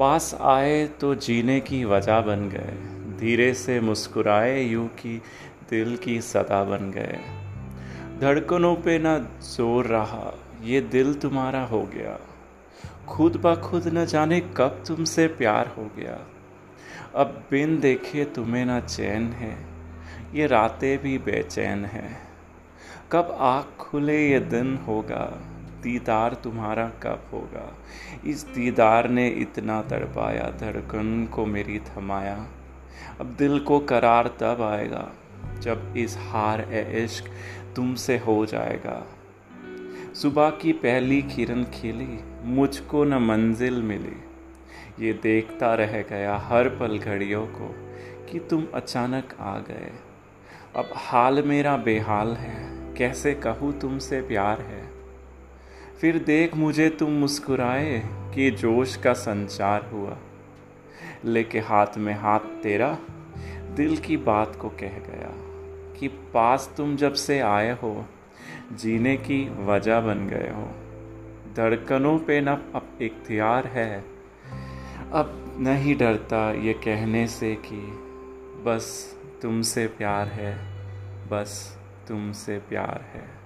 पास आए तो जीने की वजह बन गए। धीरे से मुस्कुराए, यूँ कि दिल की सदा बन गए। धड़कनों पे न ज़ोर रहा, ये दिल तुम्हारा हो गया। खुद ब खुद न जाने कब तुमसे प्यार हो गया। अब बिन देखे तुम्हें ना चैन है, ये रातें भी बेचैन हैं। कब आँख खुले, ये दिन होगा। दीदार तुम्हारा कब होगा? इस दीदार ने इतना तड़पाया, धड़कन को मेरी थमाया। अब दिल को करार तब आएगा, जब इस हार ए इश्क तुमसे हो जाएगा। सुबह की पहली किरण खिली, मुझको न मंजिल मिली। ये देखता रह गया हर पल घड़ियों को, कि तुम अचानक आ गए। अब हाल मेरा बेहाल है, कैसे कहूँ तुमसे प्यार है? फिर देख मुझे तुम मुस्कुराए कि जोश का संचार हुआ। लेके हाथ में हाथ तेरा, दिल की बात को कह गया कि पास तुम जब से आए हो, जीने की वजह बन गए हो। धड़कनों पे न अब इख्तियार है। अब नहीं डरता ये कहने से कि बस तुमसे प्यार है, बस तुमसे प्यार है।